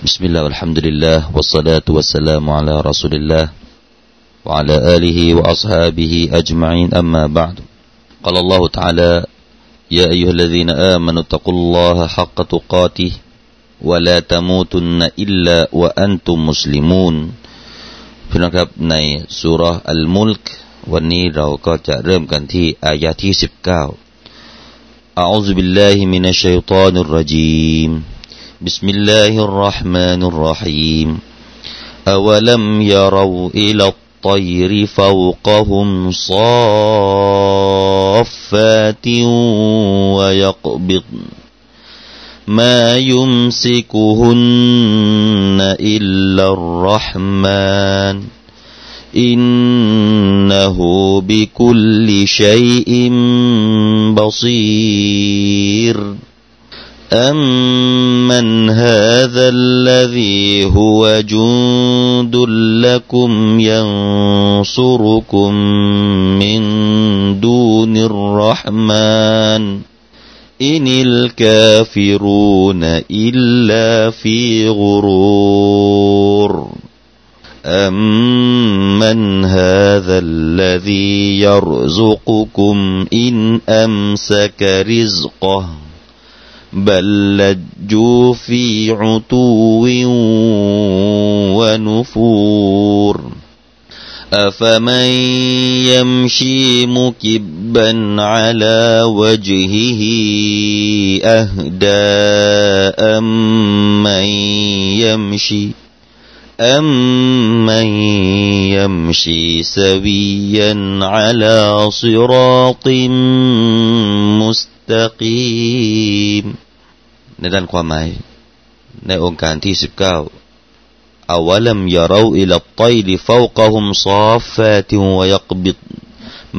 بسم الله والحمد لله والصلاة والسلام على رسول الله وعلى آله وأصحابه أجمعين أما بعد قال الله تعالى يا أيها الذين آمنوا اتقوا الله حق تقاته ولا تموتن إلا وأنتم مسلمون พี่น้องครับในสุรอัลมุลกวันนี้เราก็จะเริ่มกันที่อายะที่19 أعوذ بالله من الشيطان الرجيم بسم الله الرحمن الرحيم. أولم يروا إلى الطير فوقهم صافات ويقبضن ما يمسكهن إلا الرحمن إنه بكل شيء بصير أمن هذا الذي هو جند لكم ينصركم من دون الرحمن إن الكافرون إلا في غرور أمن هذا الذي يرزقكم إن أمسك رزقه بل لجوا في عتو ونفور. أفمن يمشي مكبا على وجهه أهدى أمن يمشي أمن يمشي سويا على صراط مستقيم ในด้านความหมายในองค์การที่สิบเก้า أولم يروا إلى الطير فوقهم صافات ويقبض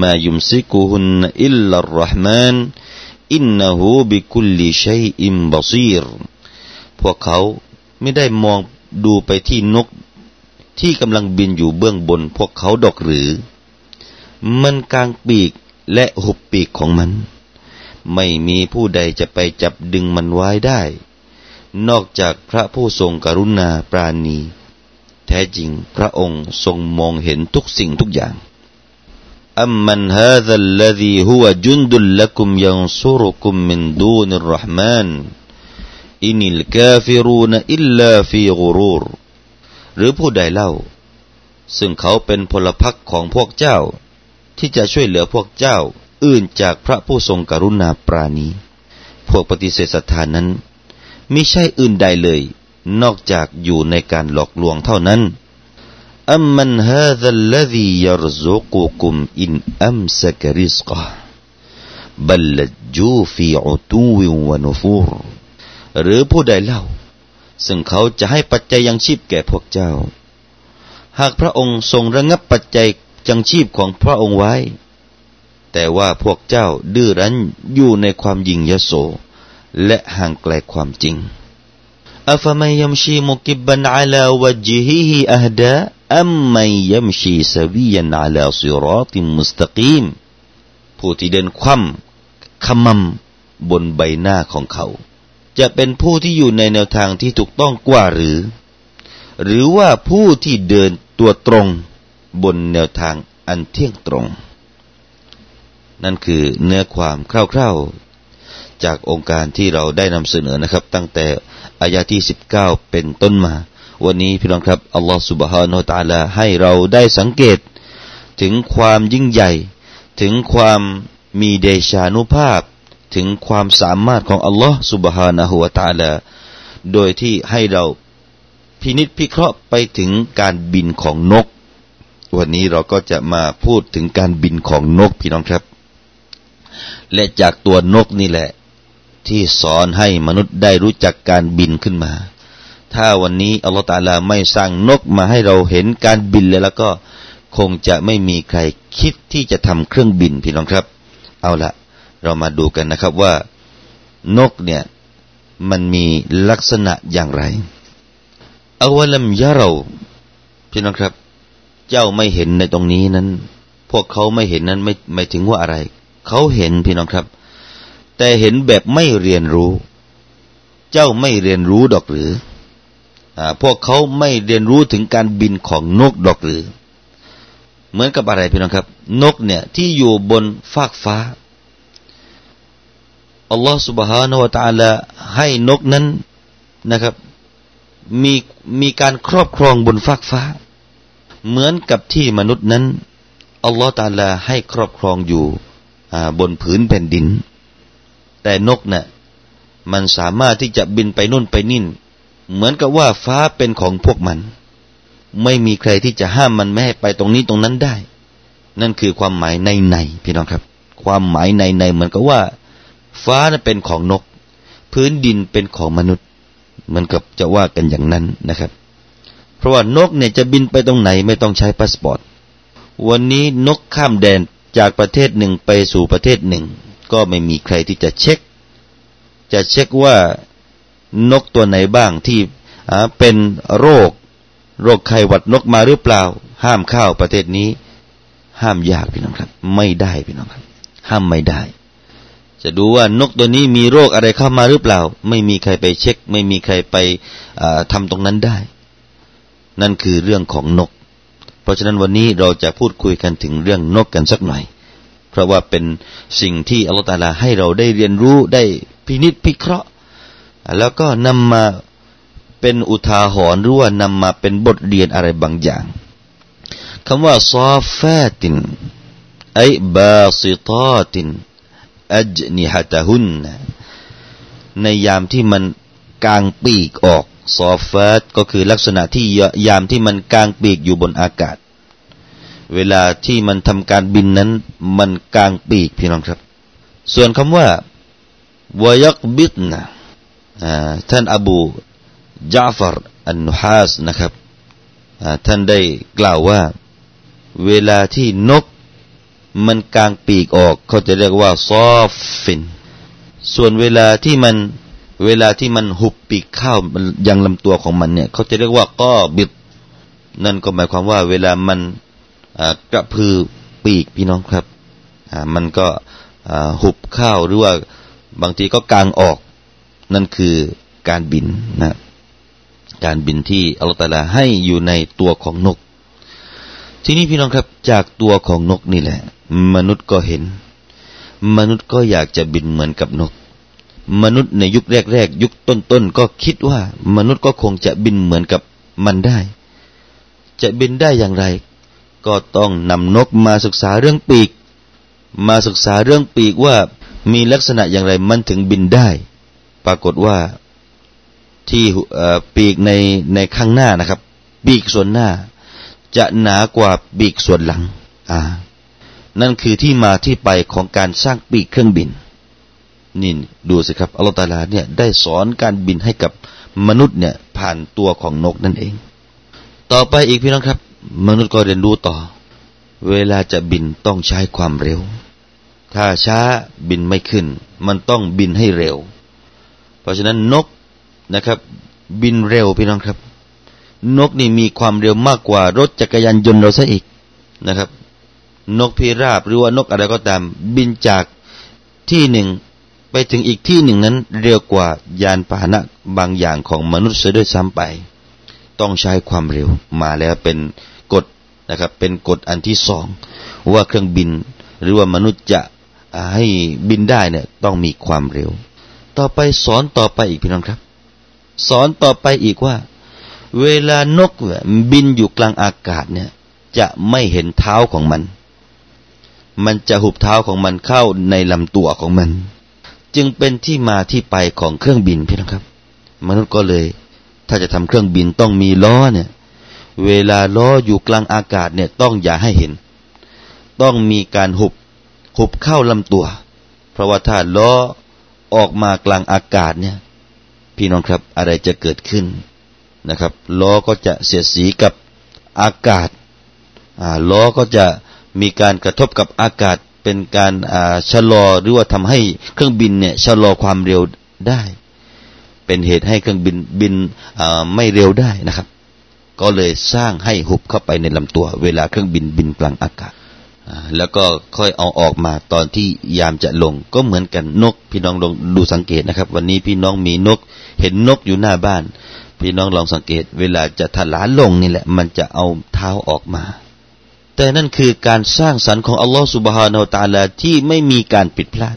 ما يمسكهن إلا الرحمن إنه بكل شيء بصير พวกเขาไม่ได้มอง ดูไปที่นกที่กำลังบินอยู่เบื้องบนพวกเขาดอกหรือ มันกลางปีกและหุบปีกของมัน ไม่มีผู้ใดจะไปจับดึงมันไว้ได้ นอกจากพระผู้ทรงกรุณาปราณี แท้จริงพระองค์ทรงมองเห็นทุกสิ่งทุกอย่างأمن هذا الذي هو جند لكم ينصركم من دون الرحمن إن الكافرون إلا في غرور หรือผู้ใดเล่า ซึ่งเขาเป็นพลพรรคของพวกเจ้า ที่จะช่วยเหลือพวกเจ้า อื่นจากพระผู้ทรงกรุณาปราณี พวกปฏิเสธศรัทธานั้นมิใช่อื่นใดเลย นอกจากอยู่ในการหลอกลวงเท่านั้นอัมมันฮาซัลลซียรซุกุกุมอินอัมสกริสกะบัลลจูฟีอุตูวิวนุฟูร หรือผู้ใดเล่า ซึ่งเขาจะให้ปัจจัยยังชีพแก่พวกเจ้า หากพระองค์ทรงระงับปัจจัยยังชีพของพระองค์ไว้ แต่ว่าพวกเจ้าดื้อรั้นอยู่ในความยิงยโส และห่างไกลความจริงอัฟมัยยมชีมุกิบันอาลาวจิฮิฮิอัฮดะอัมมัยยมชีสวียันอาลาซิรอติมุสตะกีมผู้ที่เดินคว่ำขมำบนใบหน้าของเขา จะเป็นผู้ที่อยู่ในแนวทางที่ถูกต้องกว่าหรือ หรือว่าผู้ที่เดินตัวตรงบนแนวทางอันเที่ยงตรง นั่นคือเนื้อความคร่าวๆ จากองค์การที่เราได้นำเสนอนะครับ ตั้งแต่อายาที่สิบเก้าเป็นต้นมา วันนี้พี่น้องครับอัลลอฮฺสุบฮานาตาลาให้เราได้สังเกต ถึงความยิ่งใหญ่ ถึงความมีเดชานุภาพ ถึงความสามารถของอัลลอฮฺสุบฮานาหัวตาลาโดยที่ให้เราพินิษพิเคราะห์ไปถึงการบินของนก วันนี้เราก็จะมาพูดถึงการบินของนกพี่น้องครับ และจากตัวนกนี่แหละ ที่สอนให้มนุษย์ได้รู้จักการบินขึ้นมา ถ้าวันนี้อัลลอฮฺตาลาไม่สร้างนกมาให้เราเห็นการบินแล้วแล้วก็คงจะไม่มีใครคิดที่จะทำเครื่องบินพี่น้องครับ เอาละ เรามาดูกันนะครับว่านกเนี่ยมันมีลักษณะอย่างไรอาวลัมยะเราพี่น้องครับ เจ้าไม่เห็นในตรงนี้นั้น พวกเขาไม่เห็นนั้นไม่ไม่ถึงว่าอะไร เขาเห็นพี่น้องครับ แต่เห็นแบบไม่เรียนรู้ เจ้าไม่เรียนรู้ดอกหรืออ่าพวกเขาไม่เรียนรู้ถึงการบินของนกดอกหรือ เหมือนกับอะไรพี่น้องครับ นกเนี่ยที่อยู่บนฟากฟ้า อัลลอฮฺ سبحانه และ تعالى ให้นกนั้นนะครับมีมีการครอบครองบนฟากฟ้า เหมือนกับที่มนุษย์นั้นอัลลอฮฺตาลาให้ครอบครองอยู่บนผืนแผ่นดิน แต่นกนะ่ะมันสามารถที่จะบินไปนู่นไปนิ่น เหมือนกับว่าฟ้าเป็นของพวกมัน ไม่มีใครที่จะห้ามมันไม่ให้ไปตรงนี้ตรงนั้นได้ นั่นคือความหมายในในพี่น้องครับ ความหมายในในเหมือนกับว่า ฟ้านั้นเป็นของนก พื้นดินเป็นของมนุษย์ เหมือนกับจะว่ากันอย่างนั้นนะครับ เพราะว่านกเนี่ยจะบินไปตรงไหนไม่ต้องใช้พาสปอร์ตวันนี้นกข้ามแดนจากประเทศหนึ่งไปสู่ประเทศหนึ่ง ก็ไม่มีใครที่จะเช็ค จะเช็คว่านกตัวไหนบ้างที่เป็นโรค โรคไข้หวัดนกมาหรือเปล่า ห้ามเข้าประเทศนี้ ห้ามยากพี่น้องครับ ไม่ได้พี่น้องครับ ห้ามไม่ได้ จะดูว่านกตัวนี้มีโรคอะไรเข้ามาหรือเปล่า ไม่มีใครไปเช็ค ไม่มีใครไปทำตรงนั้นได้ นั่นคือเรื่องของนก เพราะฉะนั้นวันนี้เราจะพูดคุยกันถึงเรื่องนกกันสักหน่อย เพราะว่าเป็นสิ่งที่อัลลอฮฺตาลาให้เราได้เรียนรู้ได้พินิจพิเคราะห์ แล้วก็นำมาเป็นอุทาหรณ์หรือว่านำมาเป็นบทเรียนอะไรบางอย่างคำว่าซอฟาตินไอบาซิตาติน อัจนิฮัตฮุนในยามที่มันกางปีกออกซอฟาตก็คือลักษณะที่ยามที่มันกางปีกอยู่บนอากาศ เวลาที่มันทำการบินนั้น มันกางปีกพี่น้องครับ ส่วนคำว่าวายักบิดนะท่านอบูจาฟรอันนุฮาสนะครับท่านได้กล่าวว่า เวลาที่นก มันกลางปีกออกเขาจะเรียกว่าซอฟฟิน ส่วนเวลาที่มันเวลาที่มันหุบปีกเข้ายังลำตัวของมันเนี่ยเขาจะเรียกว่าก็บิด นั่นก็หมายความว่า เวลามันกระพือปีกพี่น้องครับมันก็หุบเข้าหรือว่าบางทีก็กลางออก นั่นคือการบินนะการบินที่อัลลอฮฺตาลาให้อยู่ในตัวของนก ทีนี้พี่น้องครับจากตัวของนกนี่แหละ มนุษย์ก็เห็น มนุษย์ก็อยากจะบินเหมือนกับนก มนุษย์ในยุคแรกๆยุคต้นๆก็คิดว่า มนุษย์ก็คงจะบินเหมือนกับมันได้ จะบินได้อย่างไร ก็ต้องนำนกมาศึกษาเรื่องปีก มาศึกษาเรื่องปีกว่ามีลักษณะอย่างไรมันถึงบินได้ ปรากฏว่าที่ปีกในในข้างหน้านะครับ ปีกส่วนหน้า จะหนากว่าปีกส่วนหลัง อ่า นั่นคือที่มาที่ไปของการสร้างปีกเครื่องบิน นี่ดูสิครับอัลลอฮฺตาลาเนี่ยได้สอนการบินให้กับมนุษย์เนี่ยผ่านตัวของนกนั่นเอง ต่อไปอีกพี่น้องครับ มนุษย์ก็เรียนรู้ต่อ เวลาจะบินต้องใช้ความเร็ว ถ้าช้าบินไม่ขึ้น มันต้องบินให้เร็ว เพราะฉะนั้นนกนะครับ บินเร็วพี่น้องครับ นกนี่มีความเร็วมากกว่ารถจักรยานยนต์เราซะอีกนะครับ นกพิราบหรือว่านกอะไรก็ตาม บินจากที่หนึ่งไปถึงอีกที่หนึ่งนั้น เร็วกว่ายานพาหนะบางอย่างของมนุษย์เสียด้วยซ้ำไป ต้องใช้ความเร็วมาแล้วเป็นกฎนะครับ เป็นกฎอันที่สองว่าเครื่องบิน หรือว่ามนุษย์จะให้บินได้เนี่ยต้องมีความเร็ว ต่อไปสอนต่อไปอีกพี่น้องครับ สอนต่อไปอีกว่า เวลานกบินอยู่กลางอากาศเนี่ย จะไม่เห็นเท้าของมัน มันจะหุบเท้าของมันเข้าในลำตัวของมัน จึงเป็นที่มาที่ไปของเครื่องบินพี่น้องครับ มนุษย์ก็เลย ถ้าจะทำเครื่องบินต้องมีล้อเนี่ย เวลาล้ออยู่กลางอากาศเนี่ยต้องอย่าให้เห็น ต้องมีการหุบหุบเข้าลำตัว เพราะว่าถ้าล้อออกมากลางอากาศเนี่ย พี่น้องครับอะไรจะเกิดขึ้น นะครับล้อก็จะเสียดสีกับอากาศล้อก็จะมีการกระทบกับอากาศเป็นการชะลอหรือว่าทำให้เครื่องบินเนี่ยชะลอความเร็วได้ เป็นเหตุให้เครื่องบินบินไม่เร็วได้นะครับ ก็เลยสร้างให้หุบเข้าไปในลำตัว เวลาเครื่องบินบินกลางอากาศแล้วก็ค่อยเอาออกมาตอนที่ยามจะลง ก็เหมือนกันนก พี่น้องลองดูสังเกตนะครับ วันนี้พี่น้องมีนก เห็นนกอยู่หน้าบ้าน พี่น้องลองสังเกต เวลาจะถลาลงนี่แหละ มันจะเอาเท้าออกมา แต่นั่นคือการสร้างสรรค์ของอัลลอฮฺสุบฮานาอัลตาลาที่ไม่มีการผิดพลาด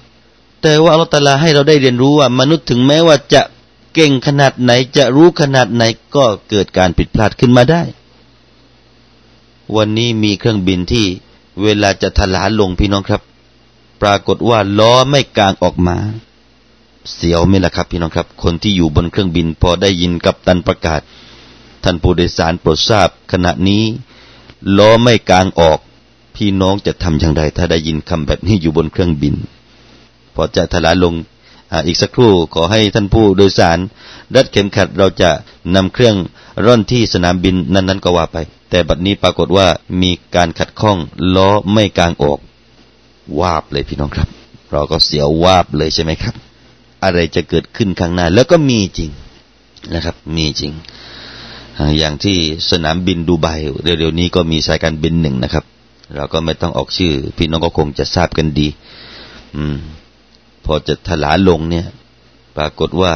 แต่ว่าอัลลอฮฺตาลาให้เราได้เรียนรู้ว่ามนุษย์ถึงแม้ว่าจะเก่งขนาดไหนจะรู้ขนาดไหนก็เกิดการผิดพลาดขึ้นมาได้ วันนี้มีเครื่องบินที่เวลาจะถลาลงพี่น้องครับ ปรากฏว่าล้อไม่กลางออกมา เสียวไหมล่ะครับพี่น้องครับ คนที่อยู่บนเครื่องบิน พอได้ยินกับตันประกาศ ท่านผู้โดยสารโปรดทราบ ขณะนี้ล้อไม่กลางออก พี่น้องจะทำอย่างไร ถ้าได้ยินคำแบบนี้อยู่บนเครื่องบิน พอจะถลาลงอีกสักครู่ขอให้ท่านผู้โดยสารดัดเข็มขัดเราจะนำเครื่องร่อนที่สนามบินนั้น ๆ ก็ว่าไป แต่บัดนี้ปรากฏว่ามีการขัดข้องล้อไม่กลางออกวาบเลยพี่น้องครับ เราก็เสียววาบเลยใช่ไหมครับ อะไรจะเกิดขึ้นข้างหน้า แล้วก็มีจริงนะครับ มีจริง อย่างที่สนามบินดูไบเร็วๆนี้ก็มีสายการบินหนึ่งนะครับ เราก็ไม่ต้องออกชื่อ พี่น้องก็คงจะทราบกันดี อืม พอจะถลาลงเนี่ย ปรากฏว่า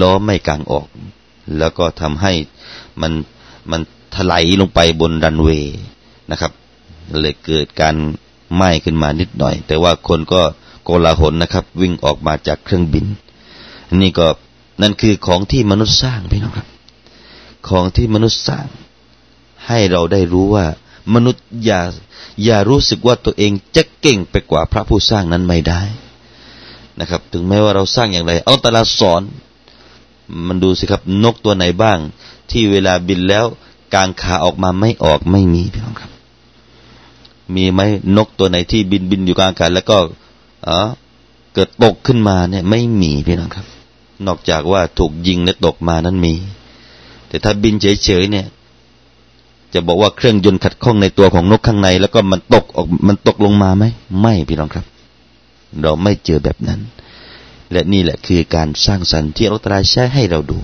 ล้อไม่กางออก แล้วก็ทำให้มันมันถลายลงไปบนรันเวย์นะครับเลยเกิดการไหม้ขึ้นมานิดหน่อย แต่ว่าคนก็ โกลาหลนะครับ วิ่งออกมาจากเครื่องบินนี่ก็นั่นคือของที่มนุษย์สร้างพี่น้องครับ ของที่มนุษย์สร้าง ให้เราได้รู้ว่ามนุษย์อย่าอย่ารู้สึกว่าตัวเองจะเก่งไปกว่าพระผู้สร้างนั้นไม่ได้นะครับ ถึงแม้ว่าเราสร้างอย่างไร เอาตลาสอน มันดูสิครับนกตัวไหนบ้าง ที่เวลาบินแล้วกางขาออกมาไม่ออกไม่มีพี่น้องครับ มีไหมนกตัวไหนที่บินบินอยู่กลางอากาศแล้วก็ เออเกิดตกขึ้นมาเนี่ยไม่มีพี่น้องครับ นอกจากว่าถูกยิงและตกมานั้นมี แต่ถ้าบินเฉยๆเนี่ย จะบอกว่าเครื่องยนต์ขัดข้องในตัวของนกข้างใน แล้วก็มันตกออกมันตกลงมาไหมไม่พี่น้องครับ เราไม่เจอแบบนั้น และนี่แหละคือการสร้างสรรค์ที่อัลลอฮฺใช้ให้เราดู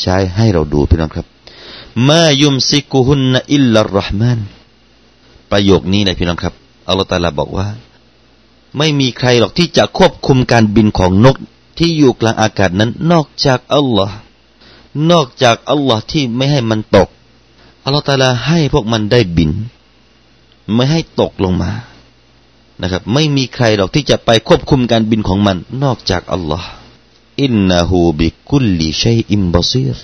ใช้ให้เราดูพี่น้องครับมายุมซิกุฮุนนอิลลัลรห์มานประโยคนี้นะพี่น้องครับอัลลอฮฺตาลาบอกว่า ไม่มีใครหรอกที่จะควบคุมการบินของนกที่อยู่กลางอากาศนั้น นอกจากอัลลอฮ์นอกจากอัลลอฮ์ที่ไม่ให้มันตกอัลลอฮฺตาลาให้พวกมันได้บิน ไม่ให้ตกลงมานะครับ ไม่มีใครหรอกที่จะไปควบคุมการบินของมัน นอกจากอัลลอฮ์อินนาหูบิคุลลิชัยอิมบอซีร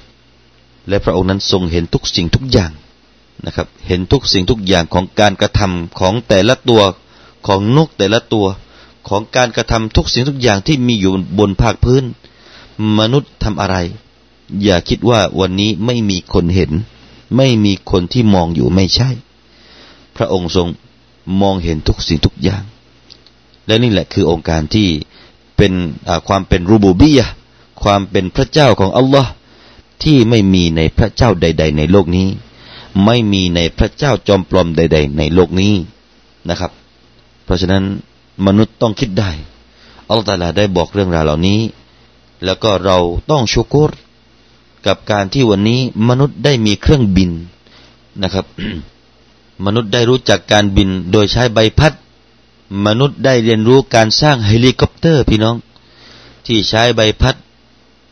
และพระองค์นั้นทรงเห็นทุกสิ่งทุกอย่างนะครับ เห็นทุกสิ่งทุกอย่างของการกระทำของแต่ละตัวของนกแต่ละตัว ของการกระทำทุกสิ่งทุกอย่างที่มีอยู่บนภาคพื้น มนุษย์ทำอะไร อย่าคิดว่าวันนี้ไม่มีคนเห็น ไม่มีคนที่มองอยู่ไม่ใช่ พระองค์ทรงมองเห็นทุกสิ่งทุกอย่าง และนี่แหละคือองค์การที่เป็นความเป็นรูบูบียะความเป็นพระเจ้าของอัลลอฮ์ที่ไม่มีในพระเจ้าใด ๆ ในโลกนี้ ไม่มีในพระเจ้าจอมปลอมใด ๆ ในโลกนี้นะครับ เพราะฉะนั้น มนุษย์ต้องคิดได้อัลตาลาได้บอกเรื่องราวเหล่านี้ แล้วก็เราต้องชุกรกับการที่วันนี้มนุษย์ได้มีเครื่องบินนะครับ มนุษย์ได้รู้จักการบินโดยใช้ใบพัด มนุษย์ได้เรียนรู้การสร้างเฮลิคอปเตอร์พี่น้อง ที่ใช้ใบพัด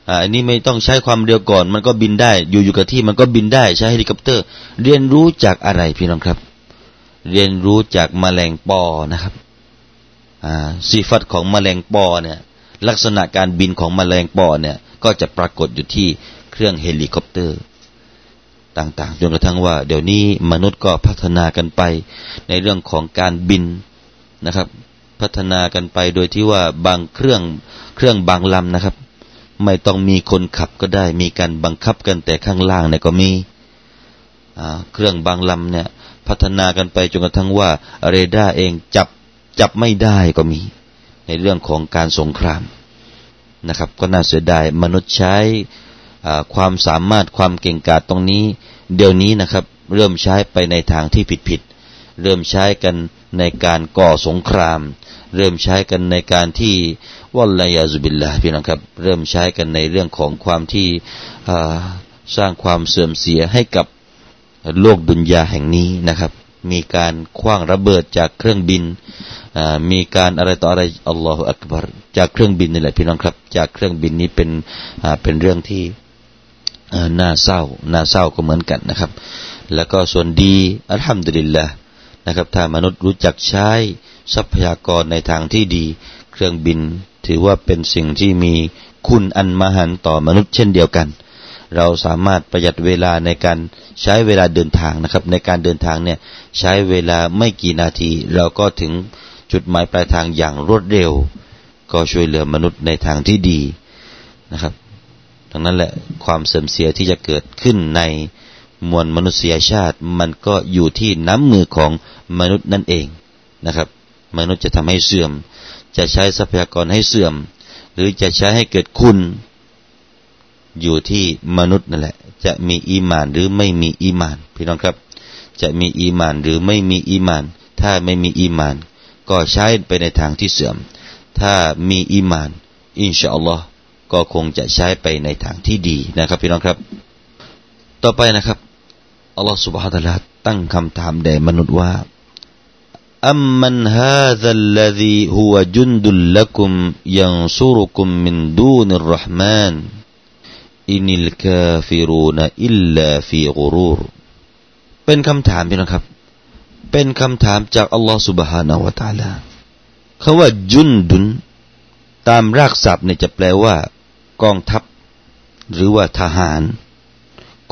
อันนี้ไม่ต้องใช้ความเร็วก่อน มันก็บินได้ อยู่อยู่กับที่มันก็บินได้ใช้เฮลิคอปเตอร์ เรียนรู้จากอะไรพี่น้องครับ เรียนรู้จากแมลงปอนะครับ ใบพัดของแมลงปอเนี่ยลักษณะการบินของแมลงปอเนี่ยก็จะปรากฏอยู่ที่เครื่องเฮลิคอปเตอร์ ต่างๆจนกระทั่งว่า เดี๋ยวนี้มนุษย์ก็พัฒนากันไปในเรื่องของการบินนะครับ พัฒนากันไปโดยที่ว่าบางเครื่องเครื่องบางลำนะครับ ไม่ต้องมีคนขับก็ได้ มีการบังคับกันแต่ข้างล่างเนี่ยก็มีเครื่องบางลำเนี่ยพัฒนากันไปจนกระทั่งว่าเรดาร์เองจับ จับไม่ได้ก็มี ในเรื่องของการสงครามนะครับ ก็น่าเสียดายมนุษย์ใช้ความสามารถความเก่งกาจตรงนี้ เดี๋ยวนี้นะครับ เริ่มใช้ไปในทางที่ผิดๆเริ่มใช้กันในการก่อสงคราม เริ่มใช้กันในการที่วัลลยาซุบิลลาพี่น้องครับ เริ่มใช้กันในเรื่องของความที่สร้างความเสื่อมเสียให้กับโลกดุนยาแห่งนี้นะครับ มีการคว้างระเบิดจากเครื่องบินมีการอะไรต่ออะไรอัลลอฮฺอักบารจากเครื่องบินนี่แหละพี่น้องครับ จากเครื่องบินนี้เป็นเป็นเรื่องที่น่าเศร้าน่าเศร้าก็เหมือนกันนะครับ แล้วก็ส่วนดีอัลฮัมดุลิลละนะครับ ถ้ามนุษย์รู้จักใช้ทรัพยากรในทางที่ดี เครื่องบินถือว่าเป็นสิ่งที่มีคุณอันมหันต่อมนุษย์เช่นเดียวกัน เราสามารถประหยัดเวลาในการใช้เวลาเดินทางนะครับ ในการเดินทางเนี่ยใช้เวลาไม่กี่นาที เราก็ถึงจุดหมายปลายทางอย่างรวดเร็ว ก็ช่วยเหลือมนุษย์ในทางที่ดีนะครับดังนั้นแหละความเสื่อมเสียที่จะเกิดขึ้นในมวลมนุษยชาติ มันก็อยู่ที่น้ำมือของมนุษย์นั่นเองนะครับ มนุษย์จะทำให้เสื่อม จะใช้ทรัพยากรให้เสื่อม หรือจะใช้ให้เกิดคุณ อยู่ที่มนุษย์นั่นแหละ จะมีอีมานหรือไม่มีอีมาน พี่น้องครับ จะมีอีมานหรือไม่มีอีมาน ถ้าไม่มีอีมาน ก็ใช้ไปในทางที่เสื่อม ถ้ามีอีมาน อินชาอัลลอฮ์ก็คงจะใช้ไปในทางที่ดีนะครับพี่น้องครับ ต่อไปนะครับอัลลอฮฺ سبحانه และ تعالى ตั้งคำถามแด่มนุษย์ว่าอัมมันฮาซัลลซีฮุวจุนดุลลักุมยันซุรุกุมมินดูนิรห์มาน อินิลกาฟิรูนอิลลาฟีกรูรเป็นคำถามพี่น้องครับ เป็นคำถามจากอัลลอฮฺ سبحانه และ تعالى คำว่าจุนดุนตามรากศัพท์เนี่ยจะแปลว่ากองทัพ หรือว่าทหาร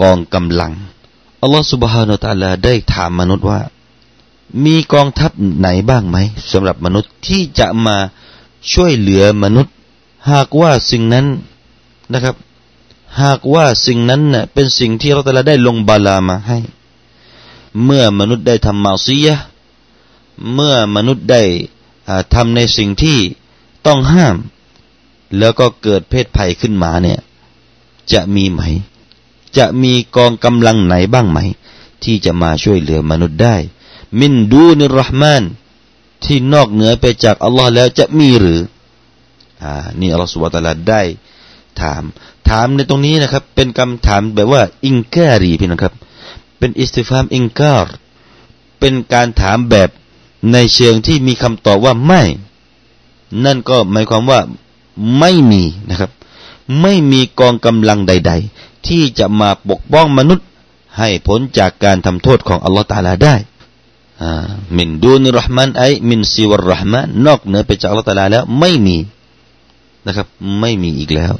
กองกำลังอัลลอฮฺสุบฮานาตะลาได้ถามมนุษย์ว่า มีกองทัพไหนบ้างไหมสำหรับมนุษย์ที่จะมาช่วยเหลือมนุษย์ หากว่าสิ่งนั้นนะครับ หากว่าสิ่งนั้นเน่ยเป็นสิ่งที่เราแต่ละได้ลงบาลามาให้ เมื่อมนุษย์ได้ทำมาซียะเมื่อมนุษย์ได้ทำในสิ่งที่ต้องห้าม แล้วก็เกิดเพศภัยขึ้นมาเนี่ย จะมีไหม จะมีกองกำลังไหนบ้างไหม ที่จะมาช่วยเหลือมนุษย์ได้ มินดูนิรห์มาน ที่นอกเหนือไปจากอัลลอฮ์แล้วจะมีหรือ อ่า นี่อัลลอฮ์สุบะตะลาได้ ถาม ถามในตรงนี้นะครับ เป็นคำถามแบบว่าอิงการีพี่นะครับ เป็นอิสติฟามอิงการเป็นการถามแบบในเชิงที่มีคำตอบว่าไม่ นั่นก็หมายความว่าไม่มีนะครับ ไม่มีกองกำลังใด ๆ ที่จะมาปกป้องมนุษย์ให้พ้นจากการทำโทษของอัลลอฮฺตาลาได้มินดูนิรห์มันไอมินซีวรห์มานนอกเหนือไปจากอัลลอฮฺตาลาแล้ว ไม่มีนะครับ ไม่มีอีกแล้ว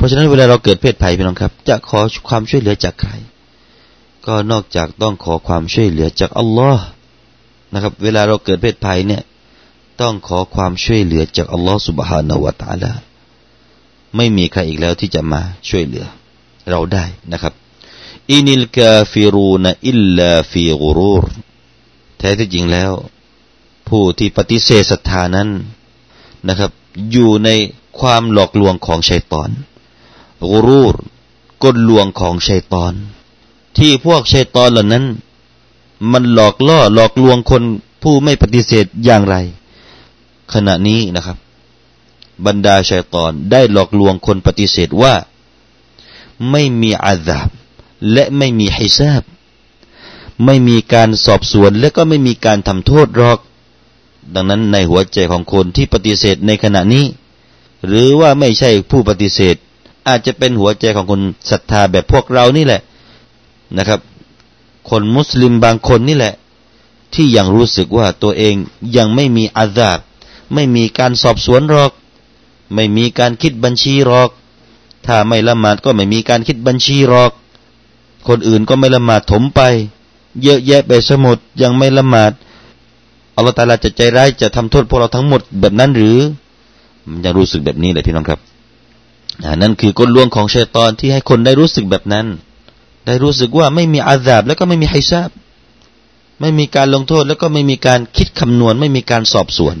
เพราะฉะนั้นเวลาเราเกิดเพศภัยพี่น้องครับ จะขอความช่วยเหลือจากใคร ก็นอกจากต้องขอความช่วยเหลือจากอัลลอฮ์นะครับ เวลาเราเกิดเพศภัยเนี่ย ต้องขอความช่วยเหลือจากอัลลอฮ์สุบฮานาวะตาลาไม่มีใครอีกแล้วที่จะมาช่วยเหลือ เราได้นะครับإن الكافرون إلا في غرور แท้ที่จริงแล้ว ผู้ที่ปฏิเสธศรัทธานั้นนะครับ อยู่ในความหลอกลวงของชัยตอน غرور กลลวงของชัยตอน ที่พวกชัยตอนเหล่านั้น มันหลอกล่อหลอกลวงคนผู้ไม่ปฏิเสธอย่างไร ขณะนี้นะครับ บรรดาชัยตอนได้หลอกลวงคนปฏิเสธว่า ไม่มีอาซาบและไม่มีฮิซาบไม่มีการสอบสวนและก็ไม่มีการทำโทษหรอก ดังนั้นในหัวใจของคนที่ปฏิเสธในขณะนี้ หรือว่าไม่ใช่ผู้ปฏิเสธ อาจจะเป็นหัวใจของคนศรัทธาแบบพวกเรานี่แหละนะครับ คนมุสลิมบางคนนี่แหละ ที่ยังรู้สึกว่าตัวเองยังไม่มีอาซาบไม่มีการสอบสวนหรอก ไม่มีการคิดบัญชีหรอก ถ้าไม่ละหมาดก็ไม่มีการคิดบัญชีหรอก คนอื่นก็ไม่ละหมาดถมไป เยอะแยะไปสมุดยังไม่ละหมาดอัลลอฮฺตาลาจะใจร้ายจะทำโทษพวกเราทั้งหมดแบบนั้นหรือ มันจะรู้สึกแบบนี้เลยพี่น้องครับ นั่นคือกลลวงของชัยตอนที่ให้คนได้รู้สึกแบบนั้น ได้รู้สึกว่าไม่มีอาซาบแล้วก็ไม่มีไฮซาบไม่มีการลงโทษแล้วก็ไม่มีการคิดคำนวณ ไม่มีการสอบสวน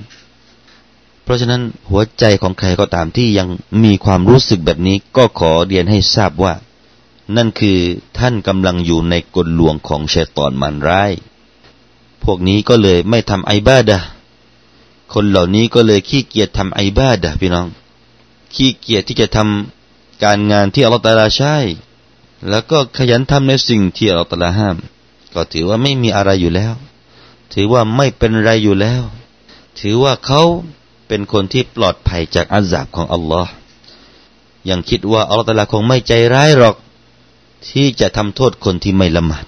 เพราะฉะนั้นหัวใจของใครก็ตามที่ยังมีความรู้สึกแบบนี้ ก็ขอเรียนให้ทราบว่า นั่นคือท่านกำลังอยู่ในกลลวงของเชตอนมันร้าย พวกนี้ก็เลยไม่ทำไอบาดะคนเหล่านี้ก็เลยขี้เกียจทำไอบาดะพี่น้อง ขี้เกียจที่จะทำการงานที่อัลลอฮฺตาลาใช้แล้วก็ขยันทำในสิ่งที่อัลลอฮฺตาลาห้าม ก็ถือว่าไม่มีอะไรอยู่แล้ว ถือว่าไม่เป็นไรอยู่แล้ว ถือว่าเขาเป็นคนที่ปลอดภัยจากอาซาบของอัลลอฮ์ยังคิดว่าอัลลอฮ์ตะลาคงไม่ใจร้ายหรอก ที่จะทำโทษคนที่ไม่ละหมาด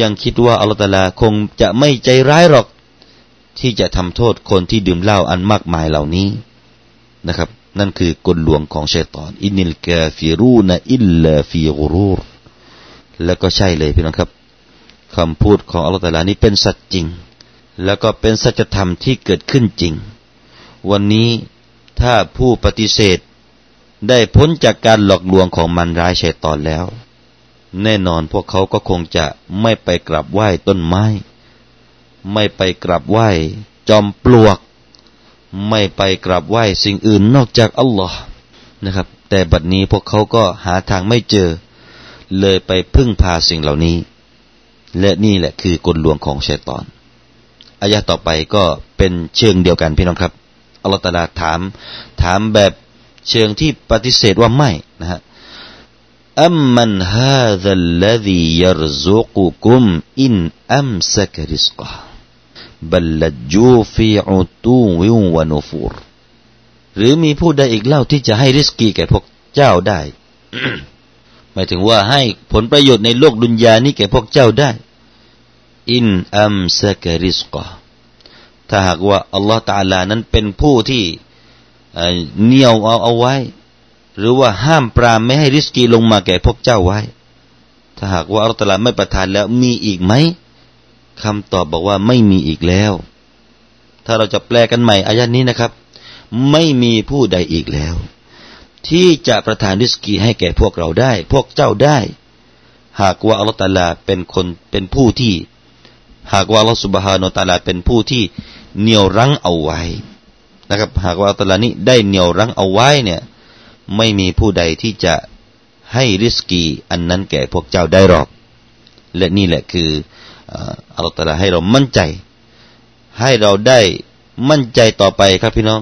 ยังคิดว่าอัลลอฮฺตาลาคงจะไม่ใจร้ายหรอก ที่จะทำโทษคนที่ดื่มเหล้าอันมากมายเหล่านี้นะครับ นั่นคือกลลวงของชัยตอนإن الكافرون إلا في غرور แล้วก็ใช่เลยพี่น้องครับคำพูดของอัลลอฮฺตาลานี้เป็นสัจจริง แล้วก็เป็นสัจธรรมที่เกิดขึ้นจริง วันนี้ถ้าผู้ปฏิเสธได้พ้นจากการหลอกลวงของมารร้ายชัยตอนแล้ว แน่นอนพวกเขาก็คงจะไม่ไปกราบไหว้ต้นไม้ ไม่ไปกราบไหว้จอมปลวก ไม่ไปกราบไหว้สิ่งอื่นนอกจากอัลลอฮ์นะครับ แต่บัดนี้พวกเขาก็หาทางไม่เจอ เลยไปพึ่งพาสิ่งเหล่านี้ และนี่แหละคือกลลวงของชัยตอนอายะต่อไปก็เป็นเชิงเดียวกันพี่น้องครับอัลลอฮฺตาลาถาม ถามแบบเชิงที่ปฏิเสธว่าไม่นะฮะอัมมันฮาซัลลซียรซุกุคุมอินอัมสกริสกะ บัลลจูฟีอุตูวิวนุฟูรหรือมีผู้ใดอีกเล่าที่จะให้ริสกีแก่พวกเจ้าได้ หมายถึงว่าให้ผลประโยชน์ในโลกดุนยานี้แก่พวกเจ้าได้ อินอัมสกริสกะถ้าหากว่าอัลลอฮฺตาลานั้นเป็นผู้ที่เหนียวเอาเอาไว้ หรือว่าห้ามปรามไม่ให้ริสกีลงมาแก่พวกเจ้าไว้ ถ้าหากว่าอัลลอฮฺตาลาไม่ประทานแล้วมีอีกไหม คำตอบบอกว่าไม่มีอีกแล้ว ถ้าเราจะแปลกันใหม่อายันนี้นะครับ ไม่มีผู้ใดอีกแล้ว ที่จะประทานริสกีให้แก่พวกเราได้ พวกเจ้าได้ หากว่าอัลลอฮฺตาลาเป็นคนเป็นผู้ที่ หากว่าอัลลอฮฺสุบฮานาตาลาเป็นผู้ที่เหนี่ยวรั้งเอาไว้นะครับ หากว่าอัลลอฮ์นี้ได้เหนี่ยวรั้งเอาไว้เนี่ย ไม่มีผู้ใดที่จะให้ริสกีอันนั้นแก่พวกเจ้าได้หรอก และนี่แหละคือ อัลลอฮ์ให้เรามั่นใจ ให้เราได้มั่นใจต่อไปครับพี่น้อง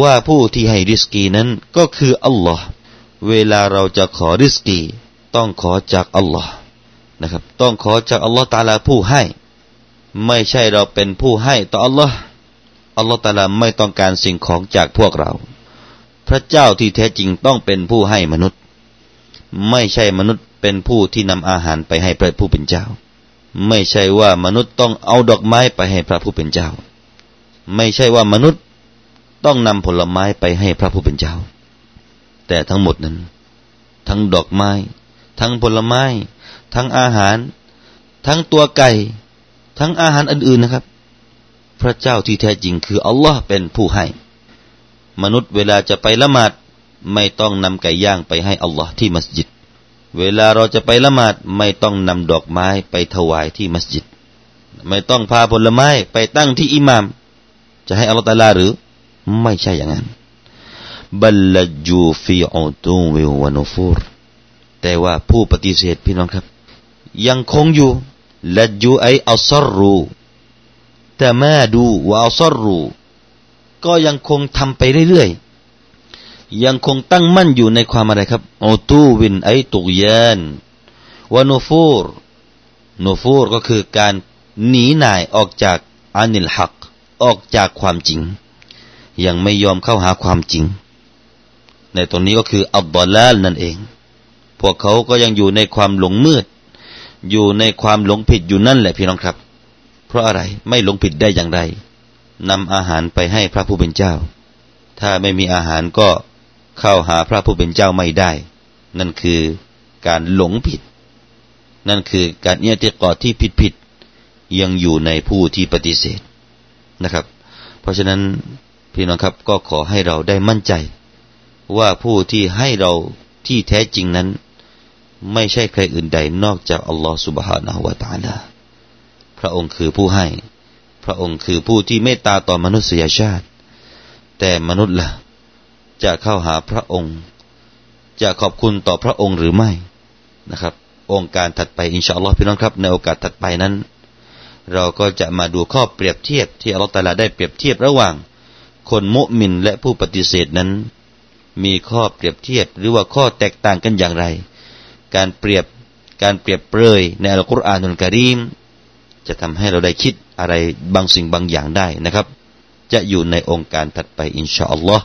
ว่าผู้ที่ให้ริสกีนั้นก็คืออัลลอฮ์เวลาเราจะขอริสกี ต้องขอจากอัลลอฮ์นะครับ ต้องขอจากอัลลอฮ์ตาลาผู้ให้ ไม่ใช่เราเป็นผู้ให้ต่ออัลลอฮ์อัลลอฮ์ตาลาไม่ต้องการสิ่งของจากพวกเรา พระเจ้าที่แท้จริงต้องเป็นผู้ให้มนุษย์ ไม่ใช่มนุษย์เป็นผู้ที่นำอาหารไปให้พระผู้เป็นเจ้า ไม่ใช่ว่ามนุษย์ต้องเอาดอกไม้ไปให้พระผู้เป็นเจ้า ไม่ใช่ว่ามนุษย์ต้องนำผลไม้ไปให้พระผู้เป็นเจ้า แต่ทั้งหมดนั้น ทั้งดอกไม้ ทั้งผลไม้ ทั้งอาหาร ทั้งตัวไก่ ทั้งอาหารอื่นๆนะครับ พระเจ้าที่แท้จริงคืออัลลอฮ์เป็นผู้ให้ มนุษย์เวลาจะไปละหมาดไม่ต้องนำไก่ย่างไปให้อัลลอฮ์ที่มัสยิด เวลาเราจะไปละหมาดไม่ต้องนำดอกไม้ไปถวายที่มัสยิด ไม่ต้องพาผลไม้ไปตั้งที่อิหมาม จะให้อัลลอฮ์ตาลาหรือ ไม่ใช่อย่างนั้นบัลลจูฟีอูตูวิวนุฟูรแต่ว่าผู้ปฏิเสธพี่น้องครับ ยังคงอยู่ละจูไออัลซรูแต่มาดูว่าอัลซรูก็ยังคงทำไปเรื่อยๆ ยังคงตั้งมั่นอยู่ในความอะไรครับอตูวินไอตุกยานวานูฟูรนูฟูรก็คือการหนีหน่ายออกจากอานิลฮัก ออกจากความจริง ยังไม่ยอมเข้าหาความจริง ในตรงนี้ก็คืออัลบอลาลนั่นเอง พวกเขาก็ยังอยู่ในความหลงมืด อยู่ในความหลงผิดอยู่นั่นแหละพี่น้องครับ เพราะอะไรไม่หลงผิดได้อย่างไรนำอาหารไปให้พระผู้เป็นเจ้า ถ้าไม่มีอาหารก็ เข้าหาพระผู้เป็นเจ้าไม่ได้ นั่นคือการหลงผิด นั่นคือการเนียติกอที่ผิดผิดยังอยู่ในผู้ที่ปฏิเสธนะครับ เพราะฉะนั้นพี่น้องครับก็ขอให้เราได้มั่นใจ ว่าผู้ที่ให้เราที่แท้จริงนั้น ไม่ใช่ใครอื่นใดนอกจากอัลลอฮฺสุบฮานาหูวะตาลาพระองค์คือผู้ให้ พระองค์คือผู้ที่เมตตาต่อมนุษยชาติ แต่มนุษย์ละ่ะ จะเข้าหาพระองค์ จะขอบคุณต่อพระองค์หรือไม่นะครับ องค์การถัดไปอินชาอัลลอฮ์พี่น้องครับในโอกาสถัดไปนั้น เราก็จะมาดูข้อเปรียบเทียบที่อัลลอฮฺตาลาได้เปรียบเทียบระหว่าง คนมุมินและผู้ปฏิเสธนั้น มีข้อเปรียบเทียบ หรือว่าข้อแตกต่างกันอย่างไร การเปรียบการเปรียบเปรยในอัลกุรอานุลกิริมจะทำให้เราได้คิดอะไรบางสิ่งบางอย่างได้นะครับ จะอยู่ในองค์การถัดไปอินชาอัลลอฮ์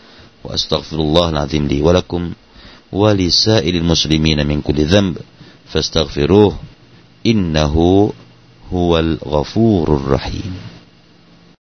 وأستغفر الله العظيم لي ولكم ولسائر المسلمين من كل ذنب فاستغفروه إنه هو الغفور الرحيم.